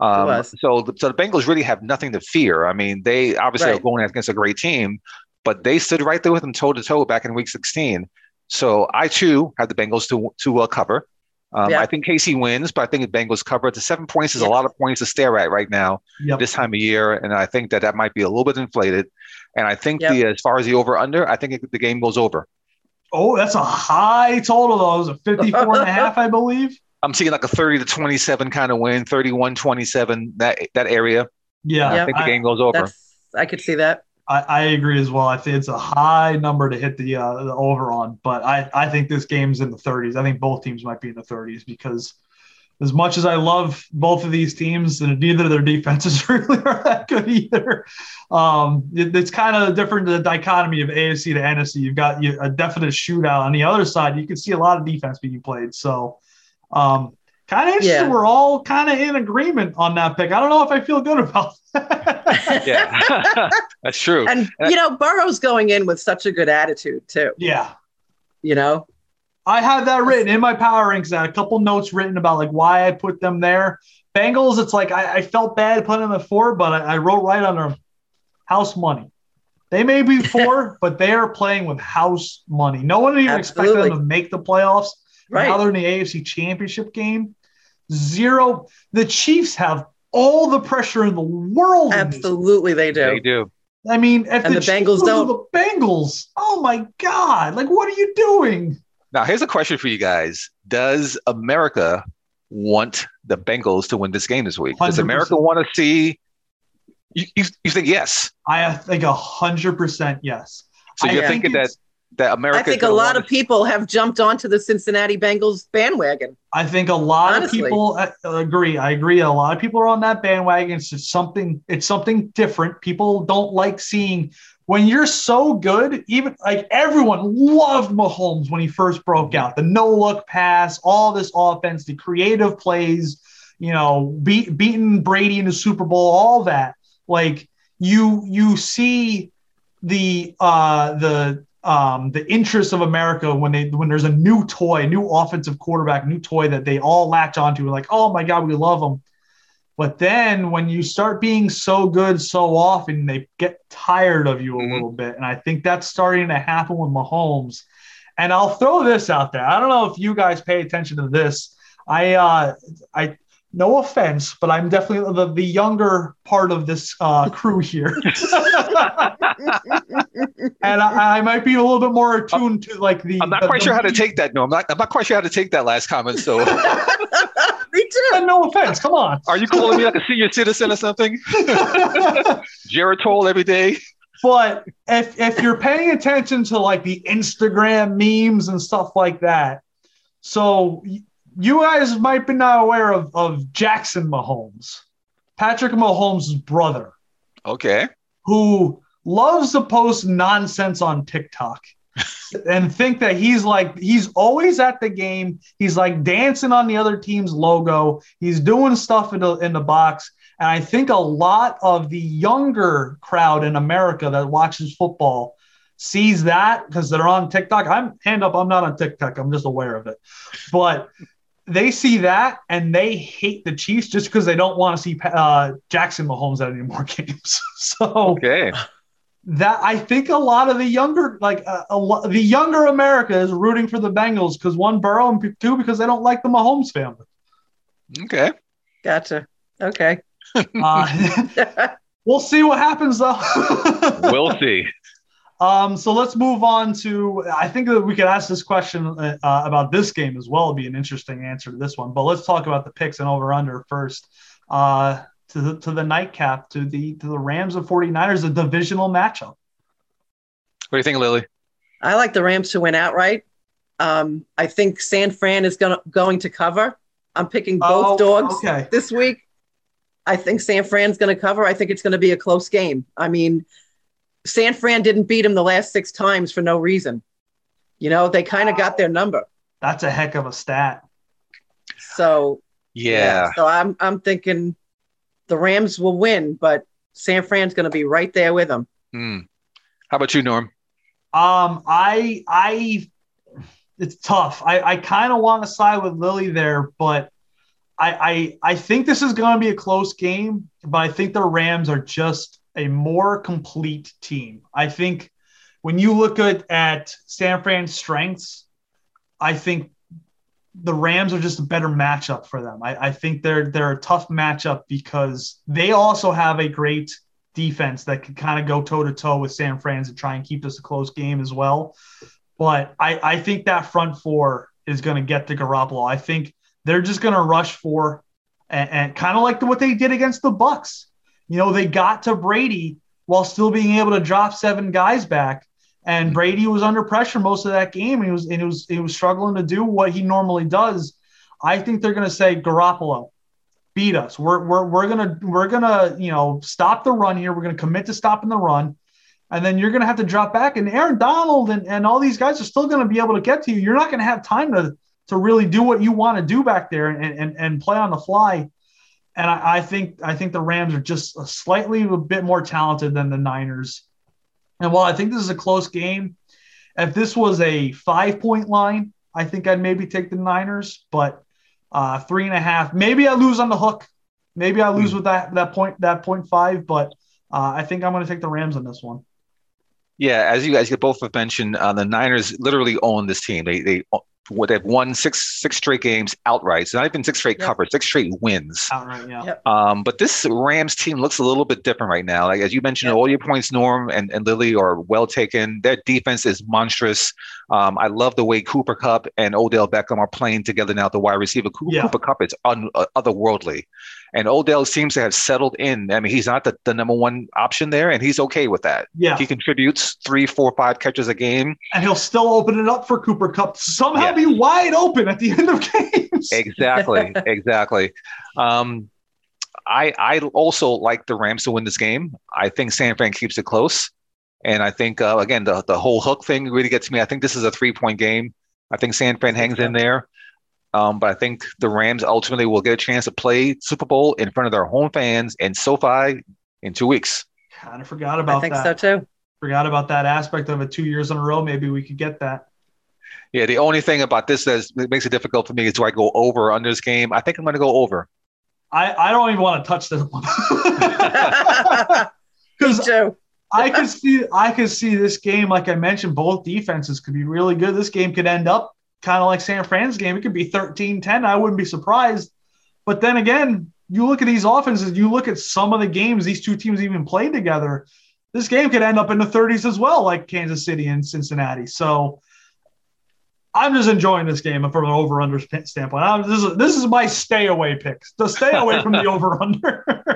Um, so, the, so the Bengals really have nothing to fear. I mean, they obviously Right. are going against a great team, but they stood right there with them toe to toe back in Week 16. So I too have the Bengals to to uh, cover. Um, Yeah. I think KC wins, but I think the Bengals cover. The seven points is Yeah. a lot of points to stare at right now Yep. this time of year, and I think that that might be a little bit inflated. And I think Yep. the as far as the over under, I think it, the game goes over. Oh, that's a high total though. It was a 54 and a half, I believe. I'm seeing like a 30 to 27 kind of win, 31 27 that that area. Yeah. I think the I- game goes over. I could see that. I, I agree as well. I think it's a high number to hit the uh, the over on, but I, I think this game's in the 30s. I think both teams might be in the 30s because as much as I love both of these teams, and neither of their defenses really are that good either. Um, it- it's kind of different the dichotomy of AFC to NFC. You've got you, a definite shootout on the other side. You can see a lot of defense being played. So, um, kind of interesting. Yeah. We're all kind of in agreement on that pick. I don't know if I feel good about that. yeah, that's true. And you know, Burrow's going in with such a good attitude too. yeah. You know, I have that written in my power ranks. I had a couple notes written about like why I put them there. Bengals, it's like I, I felt bad putting them at four, but I, I wrote right under them house money. They may be four, but they are playing with house money. No one even expected them to make the playoffs. Right? Now they're in the AFC Championship game. Zero. The Chiefs have all the pressure in the world. Absolutely, they do. They do. I mean, if And the Chiefs Bengals don't. The Bengals. Oh my God! Like, what are you doing? Now, here's a question for you guys: Does America want the Bengals to win this game this week? Does 100%. America want to see? You, you, you think yes? I think a hundred percent yes. So I you're think thinking that it's- that America? I think a lot of people have jumped onto the Cincinnati Bengals bandwagon. I think a lot Honestly. of people uh, agree. I agree. A lot of people are on that bandwagon. It's just something. It's something different. People don't like seeing when you're so good. Even like everyone loved Mahomes when he first broke out. The no look pass, all this offense, the creative plays. You know, beat, beating Brady in the Super Bowl, all that. Like you, you see the uh the um the interest of America when they when there's a new toy, new offensive quarterback, new toy that they all latch onto, like, oh my god, we love them. But then when you start being so good so often, they get tired of you a Mhm. little bit. And I think that's starting to happen with Mahomes. And I'll throw this out there. I don't know if you guys pay attention to this. I uh I no offense, but I'm definitely the, the younger part of this uh, crew here. and I, I might be a little bit more attuned to like the. I'm not the- quite the- sure how to take that. No, I'm not. I'm not quite sure how to take that last comment. So, Me too. No offense. Come on. are you calling me like a senior citizen or something? Geritol every day. but if if you're paying attention to like the Instagram memes and stuff like that, so y- you guys might be not aware of of Jackson Mahomes, Patrick Mahomes' brother, Okay. who loves to post nonsense on TikTok. and think that he's like he's always at the game. He's like dancing on the other team's logo. He's doing stuff in the in the box. And I think a lot of the younger crowd in America that watches football sees that because they're on TikTok. I'm hand up, I'm not on TikTok. I'm just aware of it. But they see that and they hate the Chiefs just because they don't want to see uh, Jackson Mahomes at any more games. so Okay. that I think a lot of the younger, like uh, a lo- the younger America is rooting for the Bengals because one Burrow and two because they don't like the Mahomes family. Okay. Gotcha. Okay. Uh, we'll see what happens though. We'll see. Um, so let's move on to. I think that we could ask this question uh, about this game as well. It'd be an interesting answer to this one. But let's talk about the picks and over under first. Uh, to the to the nightcap to the to the Rams and 49ers, a divisional matchup. What do you think, Lily? I like the Rams to win outright. Um, I think San Fran is gonna, going to cover. I'm picking both Oh, dogs okay. this week. I think San Fran's going to cover. I think it's going to be a close game. I mean, San Fran didn't beat him the last six times for no reason. You know, they kind of got their number. That's a heck of a stat. So Yeah. So I'm I'm thinking the Rams will win, but San Fran's going to be right there with them. Hmm. How about you, Norm? Um, I I it's tough. I, I kind of want to side with Lily there, but I I I think this is going to be a close game, but I think the Rams are just a more complete team. I think when you look at at San Fran's strengths, I think the Rams are just a better matchup for them. I, I think they're they're a tough matchup because they also have a great defense that can kind of go toe to toe with San Fran's and try and keep this a close game as well. But I, I think that front four is going to get to Garoppolo. I think they're just going to rush for and, and kind of like what they did against the Bucs. You know, they got to Brady while still being able to drop seven guys back. And mm-hmm. Brady was under pressure most of that game. And he was and he was he was struggling to do what he normally does. I think they're going to say Garoppolo, beat us. We're we're we're gonna we're gonna you know stop the run here. We're gonna commit to stopping the run, and then you're gonna have to drop back. And Aaron Donald and, and all these guys are still gonna be able to get to you. You're not gonna have time to to really do what you want to do back there and, and and play on the fly. And I, I think I think the Rams are just a slightly a bit more talented than the Niners. And while I think this is a close game, if this was a five point line, I think I'd maybe take the Niners. But uh, three and a half. Maybe I lose on the hook. Maybe I lose with that that point that point five. But uh, I think I'm going to take the Rams on this one. Yeah, as you guys both have mentioned, uh, the Niners literally own this team. They they they've won six six straight games outright. So not even six straight Yep. covers, six straight wins. Outright, yeah. Yep. Um, but this Rams team looks a little bit different right now. Like as you mentioned, Yep. all your points, Norm and, and Lily, are well taken. Their defense is monstrous. Um, I love the way Cooper Kupp and Odell Beckham are playing together now. at The wide receiver Cooper, Yeah. Cooper Kupp is un, uh, otherworldly, and Odell seems to have settled in. I mean, he's not the, the number one option there, and he's okay with that. Yeah, He contributes three, four, five catches a game. and he'll still open it up for Cooper Kupp to somehow Yeah. be wide open at the end of games. Exactly, exactly. Um, I I also like the Rams to win this game. I think San Fran keeps it close, and I think uh, again the the whole hook thing really gets me. I think this is a three point game. I think San Fran hangs in there, um, but I think the Rams ultimately will get a chance to play Super Bowl in front of their home fans in SoFi in two weeks. Kind of forgot about I think that. so too. Forgot about that aspect of it. Two years in a row, maybe we could get that. Yeah, the only thing about this that makes it difficult for me is do I go over or under this game? I think I'm going to go over. I, I don't even want to touch this one because too. I could see I could see this game. Like I mentioned, both defenses could be really good. This game could end up kind of like San Fran's game. It could be 13-10. I wouldn't be surprised. But then again, you look at these offenses, you look at some of the games these two teams even played together. This game could end up in the 30s as well, like Kansas City and Cincinnati. So I'm just enjoying this game from an over-under standpoint. I'm, this, is, this is my stay away pick. To stay away from the over-under.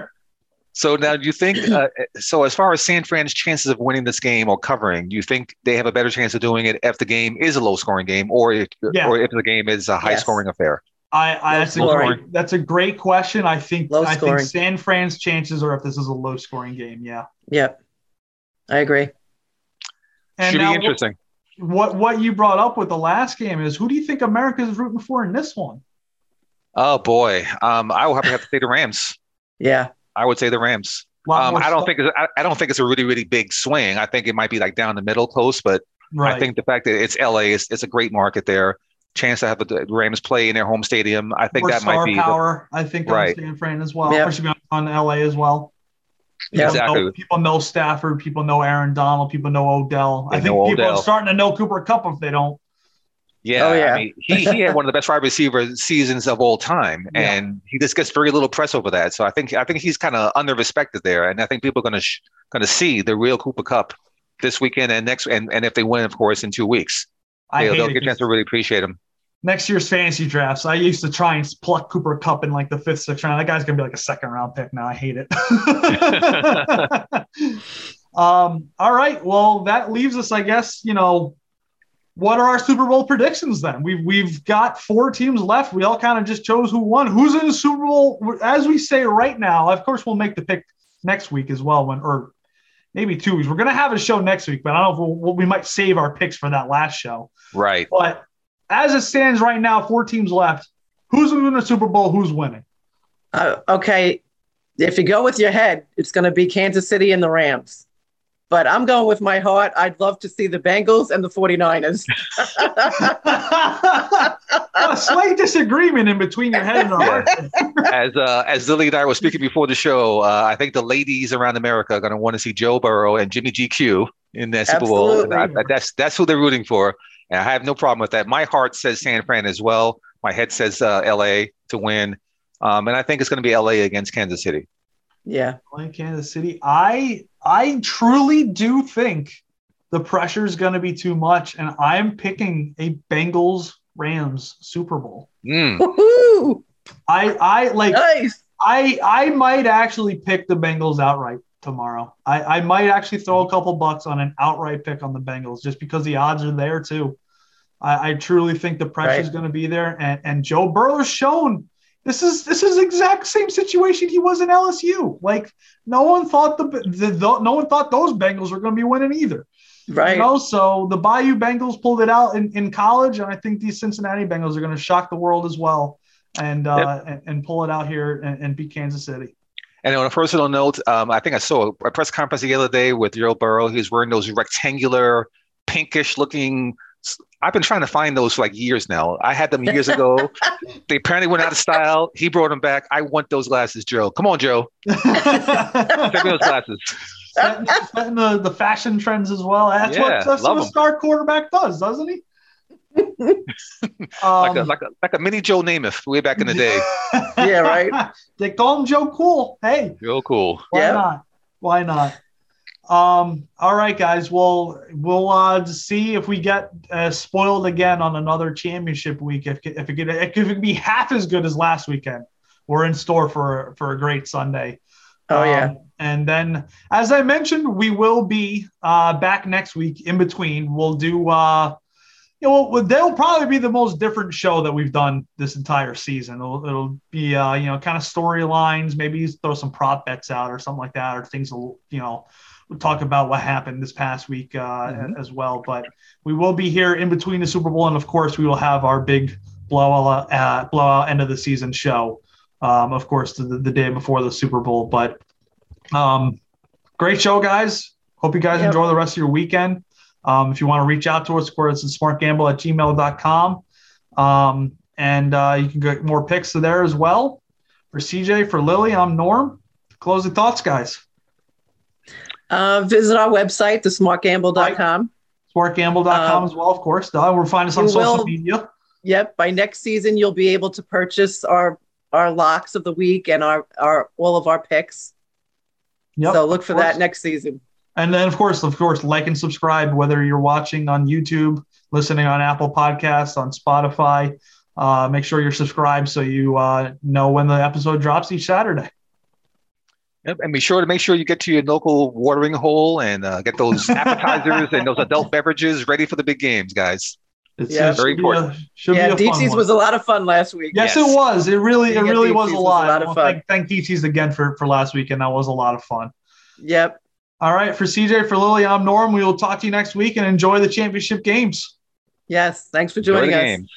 So now, do you think? Uh, so, as far as San Fran's chances of winning this game or covering, do you think they have a better chance of doing it if the game is a low-scoring game, or if, Yeah. or if the game is a high-scoring affair? I, I that's, a great, that's a great question. I think Low I think. San Fran's chances are if this is a low scoring game. Yeah. Yep. I agree. And Should now be interesting. What what you brought up with the last game is who do you think America is rooting for in this one? Oh boy, um, I will have to have to say the Rams. Yeah. I would say the Rams. Um, I don't stuff- think it's, I, I don't think it's a really really big swing. I think it might be like down the middle close, but right. I think the fact that it's LA, it's, it's a great market there. Chance to have the Rams play in their home stadium. I think More that might star be the- power. I think Right. on San Fran as well. Yeah. Or should be on, on LA as well. Yeah. People Exactly. know, people know Stafford. People know Aaron Donald. People know Odell. They I think people Odell. are starting to know Cooper Kupp if they don't. Yeah, Oh, yeah. I mean, he, he had one of the best wide receiver seasons of all time, Yeah. and he just gets very little press over that. So I think I think he's kind of under respected there, and I think people are going to sh- going to see the real Cooper Kupp this weekend and next, and, and if they win, of course, in two weeks, I they'll, they'll get a chance to really appreciate him. next year's fantasy drafts. I used to try and pluck Cooper Kupp in like the fifth, sixth round. That guy's gonna be like a second round pick now. I hate it. um, all right. Well, that leaves us, I guess, you know, what are our Super Bowl predictions then? We've we've got four teams left. We all kind of just chose who won. Who's in the Super Bowl? As we say right now, of course, we'll make the pick next week as well. When or maybe two weeks. We're gonna have a show next week, but I don't know if we'll, we might save our picks for that last show. Right. But as it stands right now, four teams left. Who's in the Super Bowl? Who's winning? Uh, okay, if you go with your head, it's going to be Kansas City and the Rams. But I'm going with my heart. I'd love to see the Bengals and the 49ers. a slight disagreement in between your head and your heart. as uh, as Lily and I were speaking before the show, uh, I think the ladies around America are going to want to see Joe Burrow and Jimmy GQ in that Super Bowl. I, I, that's that's who they're rooting for, and I have no problem with that. My heart says San Fran as well. My head says uh, LA to win, um, and I think it's going to be LA against Kansas City. Yeah, like Kansas City. I I truly do think the pressure is going to be too much, and I'm picking a Bengals Rams Super Bowl. Mm. I I like nice. I I might actually pick the Bengals outright tomorrow. I, I might actually throw a couple bucks on an outright pick on the Bengals just because the odds are there too. I, I truly think the pressure right. is going to be there, and and Joe Burrow's shown this is this is exact same situation he was in LSU. Like no one thought the, the, the no one thought those Bengals were going to be winning either. Right. You know, so the Bayou Bengals pulled it out in, in college, and I think these Cincinnati Bengals are going to shock the world as well, and uh, and, and, pull it out here and, and, beat Kansas City. And on a personal note, um, I think I saw a press conference the other day with Joe Burrow. He was wearing those rectangular, pinkish looking I've been trying to find those for like years now. I had them years ago. they apparently went out of style. He brought them back. I want those glasses, Joe. Come on, Joe. Take me those glasses. Setting, setting the, the fashion trends as well. That's yeah, what, that's what a star quarterback does, doesn't he? um, like, a, like, a, like a mini Joe Namath way back in the day. yeah, right. They call him Joe Cool. Hey, Joe Cool. Why yeah. not? Why not? Um, all right, guys. Well, we'll uh, see if we get uh, spoiled again on another championship week. If if it, could, if it could be half as good as last weekend, we're in store for for a great Sunday. Oh yeah. Um, and then, as I mentioned, we will be uh, back next week. In between, we'll do. Uh, you know, they'll probably be the most different show that we've done this entire season. It'll, it'll be, uh, you know, kind of storylines. Maybe throw some prop bets out or something like that, or things, you know, talk about what happened this past week uh, mm-hmm. as well. But we will be here in between the Super Bowl, and of course, we will have our big blowout uh, blowout end of the season show. Um, of course, the, the day before the Super Bowl. But um, great show, guys. Hope you guys yep. enjoy the rest of your weekend. Um, if you want to reach out to us, of course, it's smartgamble at gmail.com. Um, and uh, you can get more picks there as well. For CJ, for Lily, I'm Norm. Closing thoughts, guys. Uh, visit our website, thesmartgamble.com. Smartgamble.com um, as well, of course. Uh, we'll find us on social will, media. Yep. By next season, you'll be able to purchase our our locks of the week and our, our all of our picks. Yep, so look for that next season. And then, of course, of course, like and subscribe whether you're watching on YouTube, listening on Apple Podcasts, on Spotify. Uh, make sure you're subscribed so you uh, know when the episode drops each Saturday. Yep, and be sure to make sure you get to your local watering hole and uh, get those appetizers and those adult beverages ready for the big games, guys. It's yeah, very important. A, yeah, DT's was a lot of fun last week. Yes, yes. it was. It really, it really was a lot. Was a lot of fun. Thank, thank DT's again for for last week, and that was a lot of fun. Yep. All right, for CJ, for Lily, I'm Norm. We will talk to you next week and enjoy the championship games. Yes, thanks for joining us. Games.